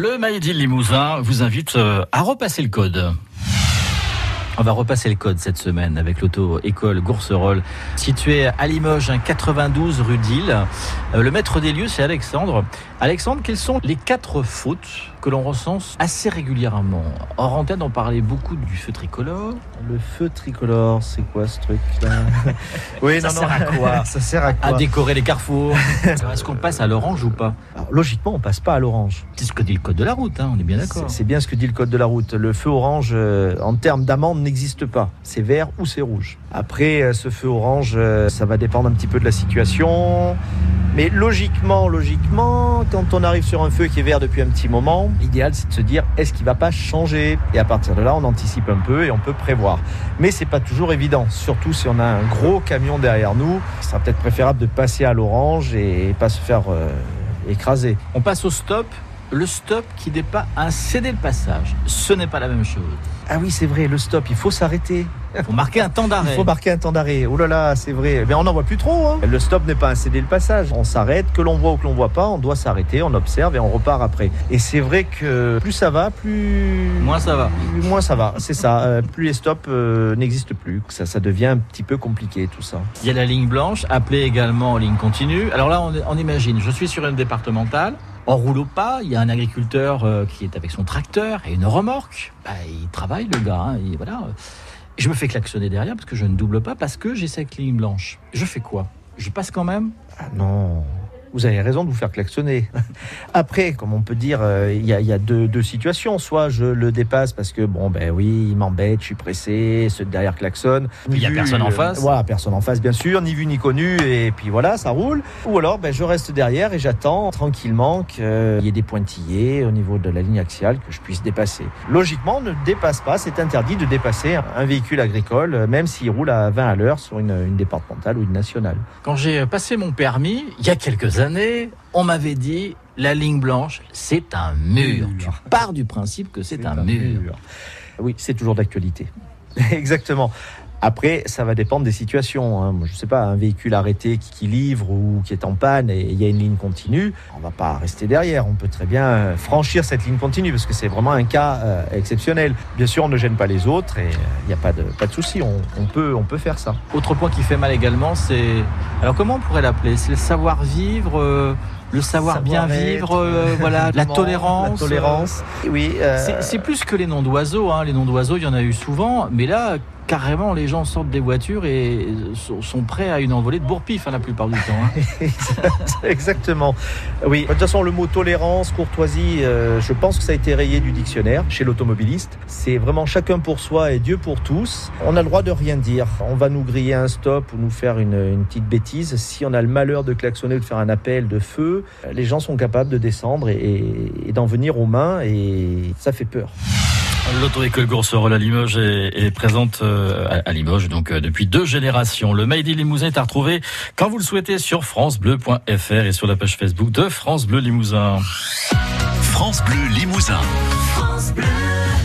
Le Maïdi Limousin vous invite euh, à repasser le code. On va repasser le code cette semaine avec l'auto-école Gourcerolles, située à Limoges, 92 rue d'Île. Euh, le maître des lieux, c'est Alexandre. Alexandre, quelles sont les quatre fautes que l'on recense assez régulièrement? Hors antenne, on parlait beaucoup du feu tricolore. Le feu tricolore, c'est quoi ce truc-là? Oui, ça sert à quoi? Ça sert à quoi? À décorer les carrefours. Est-ce qu'on passe à l'orange ou pas? Alors, Logiquement, on passe pas à l'orange. C'est ce que dit le code de la route, hein, on est bien d'accord. C'est bien ce que dit le code de la route. Le feu orange, euh, en termes d'amende, n'existe pas. C'est vert ou c'est rouge. Après, euh, ce feu orange, euh, ça va dépendre un petit peu de la situation. Mais logiquement, logiquement, quand on arrive sur un feu qui est vert depuis un petit moment, l'idéal c'est de se dire est-ce qu'il va pas changer? Et à partir de là, on anticipe un peu et on peut prévoir. Mais c'est pas toujours évident, surtout si on a un gros camion derrière nous. Ce sera peut-être préférable de passer à l'orange et pas se faire euh, écraser. On passe au stop. Le stop qui n'est pas un céder le passage, ce n'est pas la même chose. Ah oui, c'est vrai, le stop, il faut s'arrêter. Il faut marquer un temps Il d'arrêt. faut marquer un temps d'arrêt. Oh là là, c'est vrai. Mais on n'en voit plus trop. hein. Le stop n'est pas un céder le passage. On s'arrête, que l'on voit ou que l'on voit pas, on doit s'arrêter, on observe et on repart après. Et c'est vrai que plus ça va, plus Moins ça va. moins ça va. C'est ça. Euh, plus les stops euh, n'existent plus. Ça, ça devient un petit peu compliqué tout ça. Il y a la ligne blanche, appelée également ligne continue. Alors là, on, on imagine, je suis sur une départementale. On roule au pas, il y a un agriculteur euh, qui est avec son tracteur et une remorque. Bah, il travaille le gars, hein, et voilà. Je me fais klaxonner derrière parce que je ne double pas, parce que j'ai cette ligne blanche. Je fais quoi? Je passe quand même? Ah non. Vous avez raison de vous faire klaxonner. Après, comme on peut dire, euh, il y a, il y a deux, deux situations. Soit je le dépasse parce que, bon, ben oui, il m'embête, je suis pressé, ceux de derrière klaxonne. Il y a personne en face. Voilà, personne en face, bien sûr, ni vu ni connu, et puis voilà, ça roule. Ou alors, ben, je reste derrière et j'attends tranquillement qu'il y ait des pointillés au niveau de la ligne axiale que je puisse dépasser. Logiquement, on ne dépasse pas, c'est interdit de dépasser un- un véhicule agricole, euh, même s'il roule à 20 à l'heure sur une, une départementale ou une nationale. Quand j'ai passé mon permis, il y a quelques années, on m'avait dit la ligne blanche, c'est un mur. Tu pars du principe que c'est un, mur. Oui, c'est toujours d'actualité. Exactement. Après, ça va dépendre des situations. hein. Je ne sais pas, un véhicule arrêté qui, qui livre ou qui est en panne et il y a une ligne continue, on va pas rester derrière. On peut très bien euh, franchir cette ligne continue parce que c'est vraiment un cas euh, exceptionnel. Bien sûr, on ne gêne pas les autres et euh, il n'y a pas de, pas de souci. On, on peut, on peut faire ça. Autre point qui fait mal également, c'est. Alors, comment on pourrait l'appeler? C'est le savoir-vivre, euh, le savoir bien vivre, euh, voilà, la tolérance. La tolérance. Oui. euh, C'est- C'est plus que les noms d'oiseaux. Hein. Les noms d'oiseaux, il y en a eu souvent. Mais là, carrément, les gens sortent des voitures et sont, prêts à une envolée de bourre-pif hein, la plupart du temps. hein. Exactement. Oui, de toute façon, le mot tolérance, courtoisie, euh, je pense que ça a été rayé du dictionnaire chez l'automobiliste. C'est vraiment chacun pour soi et Dieu pour tous. On a le droit de rien dire. On va nous griller un stop ou nous faire une, petite bêtise. Si on a le malheur de klaxonner ou de faire un appel de feu, les gens sont capables de descendre et- et d'en venir aux mains et ça fait peur. L'auto-école Gourcerolles à Limoges est, est présente euh, à, à Limoges donc euh, depuis deux générations. Le Made in Limousin est à retrouver quand vous le souhaitez sur francebleu.fr et sur la page Facebook de France Bleu Limousin. France Bleu Limousin. France Bleu.